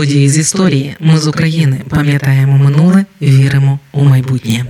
Події з історії. Ми з України пам'ятаємо минуле, віримо у майбутнє.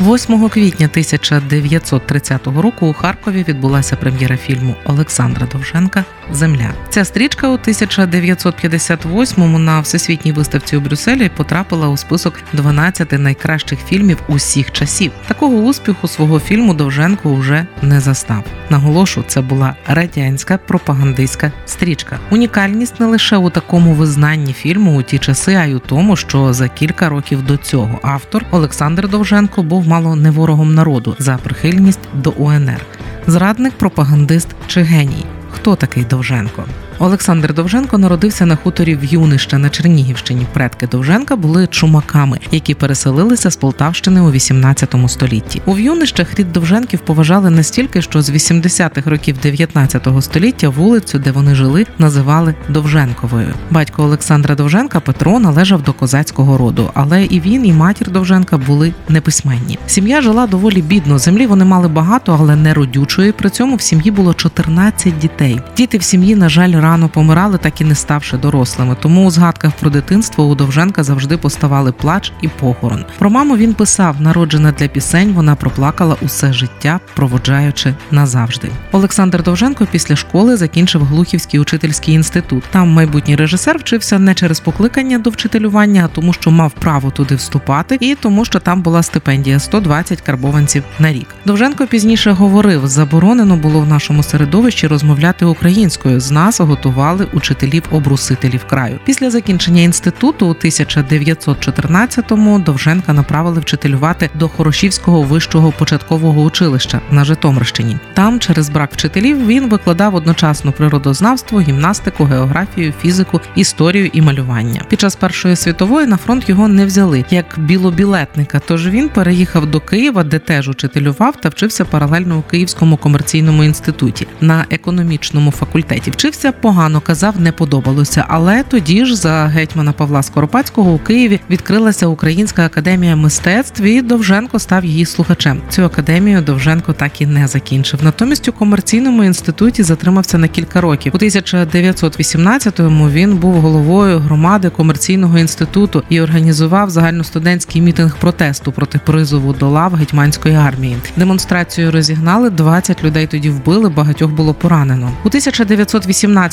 8 квітня 1930 року у Харкові відбулася прем'єра фільму Олександра Довженка Земля. Ця стрічка у 1958-му на всесвітній виставці у Брюсселі потрапила у список 12 найкращих фільмів усіх часів. Такого успіху свого фільму Довженко вже не застав. Наголошу, це була радянська пропагандистська стрічка. Унікальність не лише у такому визнанні фільму у ті часи, а й у тому, що за кілька років до цього автор Олександр Довженко був мало не ворогом народу за прихильність до УНР, зрадник, пропагандист чи геній. Хто такий Довженко? Олександр Довженко народився на хуторі в Юнище на Чернігівщині. Предки Довженка були чумаками, які переселилися з Полтавщини у 18 столітті. У В'юнищах рід Довженків поважали настільки, що з 80-х років 19 століття вулицю, де вони жили, називали Довженковою. Батько Олександра Довженка Петро належав до козацького роду, але і він, і матір Довженка були неписьменні. Сім'я жила доволі бідно. Землі вони мали багато, але не родючої. При цьому в сім'ї було 14 дітей. Діти в сім'ї, на жаль, рано помирали, так і не ставши дорослими. Тому у згадках про дитинство у Довженка завжди поставали плач і похорон. Про маму він писав: народжена для пісень, вона проплакала усе життя, проводжаючи назавжди. Олександр Довженко після школи закінчив Глухівський учительський інститут. Там майбутній режисер вчився не через покликання до вчителювання, а тому, що мав право туди вступати, і тому, що там була стипендія 120 карбованців на рік. Довженко пізніше говорив: заборонено було в нашому середовищі розмовляти українською. З нас готували учителів-обрусителів краю. Після закінчення інституту у 1914-му Довженка направили вчителювати до Хорошівського вищого початкового училища на Житомирщині. Там, через брак вчителів, він викладав одночасно природознавство, гімнастику, географію, фізику, історію і малювання. Під час першої світової на фронт його не взяли як білобілетника. Тож він переїхав до Києва, де теж учителював та вчився паралельно у Київському комерційному інституті на економічному факультеті. Вчився погано, казав, не подобалося. Але тоді ж за гетьмана Павла Скоропадського у Києві відкрилася Українська академія мистецтв, і Довженко став її слухачем. Цю академію Довженко так і не закінчив. Натомість у комерційному інституті затримався на кілька років. У 1918-му він був головою громади комерційного інституту і організував загальностудентський мітинг протесту проти призову до лав гетьманської армії. Демонстрацію розігнали 20 людей. Тоді вбили, багатьох було поранено. У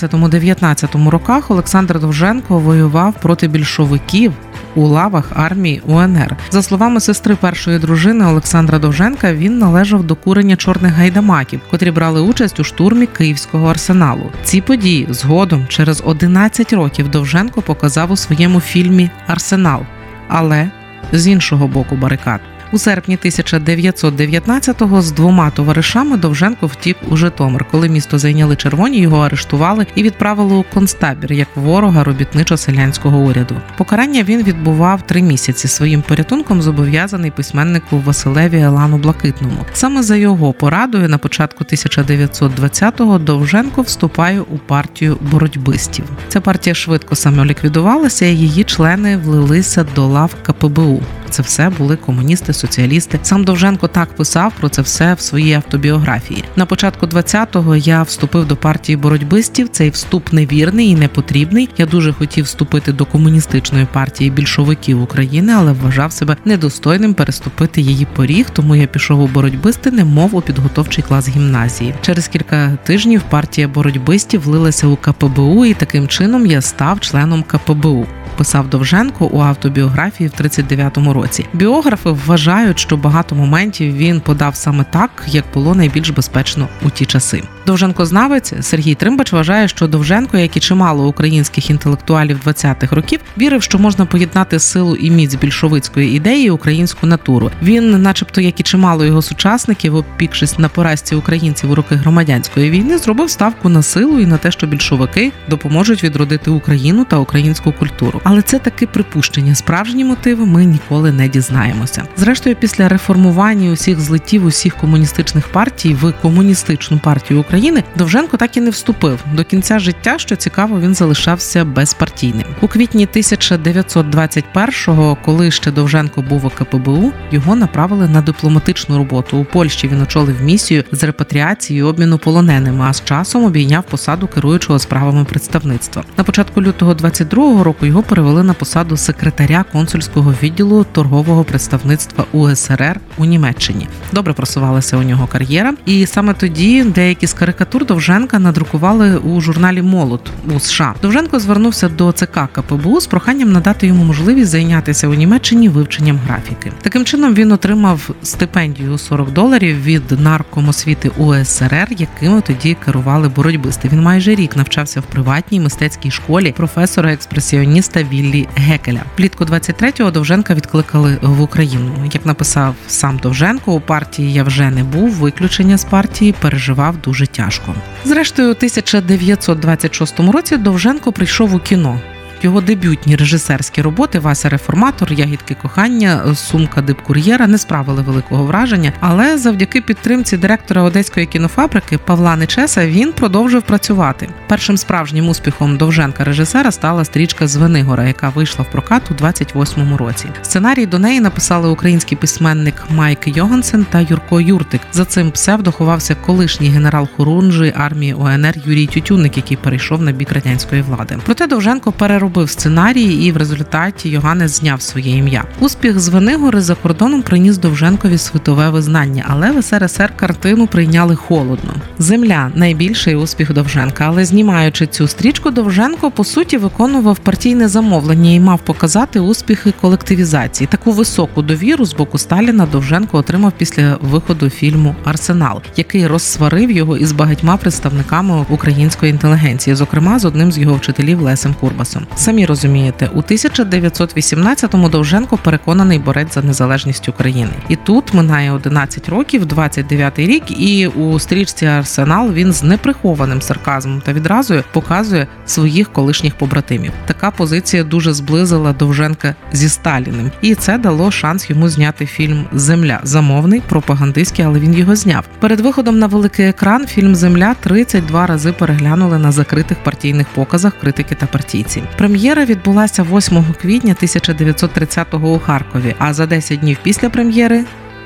1918-19 роках Олександр Довженко воював проти більшовиків. У лавах армії УНР за словами сестри першої дружини Олександра Довженка, він належав до курення чорних гайдамаків, котрі брали участь у штурмі київського арсеналу. Ці події згодом через 11 років Довженко показав у своєму фільмі Арсенал, але з іншого боку барикад. У серпні 1919-го з двома товаришами Довженко втік у Житомир. Коли місто зайняли червоні, його арештували і відправили у концтабір як ворога робітничо-селянського уряду. Покарання він відбував три місяці. Своїм порятунком зобов'язаний письменнику Василеві Елану Блакитному. Саме за його порадою на початку 1920-го Довженко вступає у партію боротьбистів. Ця партія швидко самоліквідувалася, і її члени влилися до лав КПБУ. Це все були комуністи, соціалісти. Сам Довженко так писав про це все в своїй автобіографії. На початку 20-го я вступив до партії боротьбистів. Цей вступ невірний і непотрібний. Я дуже хотів вступити до комуністичної партії більшовиків України, але вважав себе недостойним переступити її поріг. Тому я пішов у боротьбисти, немов у підготовчий клас гімназії. Через кілька тижнів партія боротьбистів влилася у КПБУ, і таким чином я став членом КПБУ писав Довженко у автобіографії в 39-му році. Біографи вважають, що багато моментів він подав саме так, як було найбільш безпечно у ті часи. Довженко знавець Сергій Тримбач вважає, що Довженко, як і чимало українських інтелектуалів 20-х років, вірив, що можна поєднати силу і міць більшовицької ідеї українську натуру. Він, начебто, як і чимало його сучасників, опікшись на поразці українців у роки громадянської війни, зробив ставку на силу і на те, що більшовики допоможуть відродити Україну та українську культуру. Але це таки припущення. Справжні мотиви ми ніколи не дізнаємося. Зрештою, після реформування усіх злетів усіх комуністичних партій в комуністичну партію України Довженко так і не вступив до кінця життя. Що цікаво, він залишався безпартійним у квітні 1921-го, коли ще Довженко був у КПБУ, його направили на дипломатичну роботу у Польщі. Він очолив місію з репатріації і обміну полоненими. А з часом обійняв посаду керуючого справами представництва. На початку лютого 22-го року його перевели на посаду секретаря консульського відділу торгового представництва УСРР у Німеччині. Добре просувалася у нього кар'єра, і саме тоді деякі з карикатур Довженка надрукували у журналі Молот у США. Довженко звернувся до ЦК КПБУ з проханням надати йому можливість зайнятися у Німеччині вивченням графіки. Таким чином він отримав стипендію 40 доларів від наркомосвіти УСРР, якими тоді керували боротьбисти. Він майже рік навчався в приватній мистецькій школі професора експресіоніста Віллі Гекеля. Влітку 23-го Довженка відкликали в Україну. Як написав сам Довженко, у партії я вже не був. Виключення з партії переживав дуже тяжко. Зрештою, у 1926 році Довженко прийшов у кіно. Його дебютні режисерські роботи Вася Реформатор, Ягідки кохання, сумка дипкур'єра не справили великого враження, але завдяки підтримці директора одеської кінофабрики Павла Нечеса він продовжив працювати. Першим справжнім успіхом Довженка режисера стала стрічка Звенигора, яка вийшла в прокат у 28-му році. Сценарій до неї написали український письменник Майк Йогансен та Юрко Юртик. За цим псевдо ховався колишній генерал Хорунжий армії ОНР Юрій Тютюник, який перейшов на бік радянської влади. Проте Довженко переробив переробив сценарій, і в результаті Йоганнес зняв своє ім'я. Успіх з Венигори за кордоном приніс Довженкові світове визнання, але в СРСР картину прийняли холодно. Земля найбільший успіх Довженка, але знімаючи цю стрічку, Довженко по суті виконував партійне замовлення і мав показати успіхи колективізації. Таку високу довіру з боку Сталіна Довженко отримав після виходу фільму Арсенал, який розсварив його із багатьма представниками української інтелігенції, зокрема з одним з його вчителів Лесем Курбасом. Самі розумієте, у 1918-му Довженко переконаний борець за незалежність України. І тут минає 11 років, 29-й рік, і у стрічці Арсенал він з неприхованим сарказмом та відразу показує своїх колишніх побратимів. Така позиція дуже зблизила Довженка зі Сталіним, і це дало шанс йому зняти фільм Земля замовний, пропагандистський, але він його зняв. Перед виходом на великий екран фільм Земля 32 рази переглянули на закритих партійних показах критики та партійці. Прем'єра відбулася 8 квітня 1930-го у Харкові. А за 10 днів після прем'єри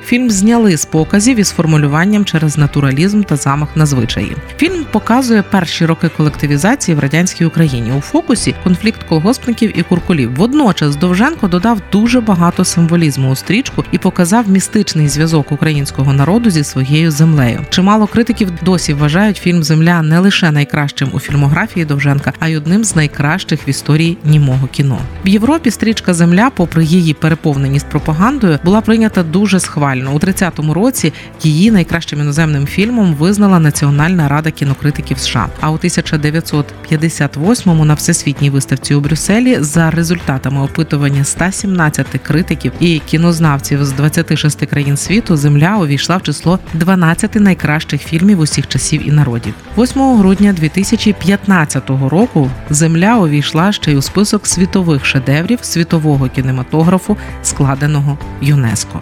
Фільм зняли з показів із формулюванням через натуралізм та замах на звичаї. Фільм показує перші роки колективізації в радянській Україні. У фокусі конфлікт колгоспників і куркулів. Водночас Довженко додав дуже багато символізму у стрічку і показав містичний зв'язок українського народу зі своєю землею. Чимало критиків досі вважають фільм Земля не лише найкращим у фільмографії Довженка, а й одним з найкращих в історії німого кіно. В Європі стрічка Земля, попри її переповненість пропагандою, була прийнята дуже схвально актуально. У 30-му році її найкращим іноземним фільмом визнала Національна рада кінокритиків США. А у 1958-му на всесвітній виставці у Брюсселі за результатами опитування 117 критиків і кінознавців з 26 країн світу земля увійшла в число 12 найкращих фільмів усіх часів і народів. 8 грудня 2015 року земля увійшла ще й у список світових шедеврів світового кінематографу, складеного ЮНЕСКО.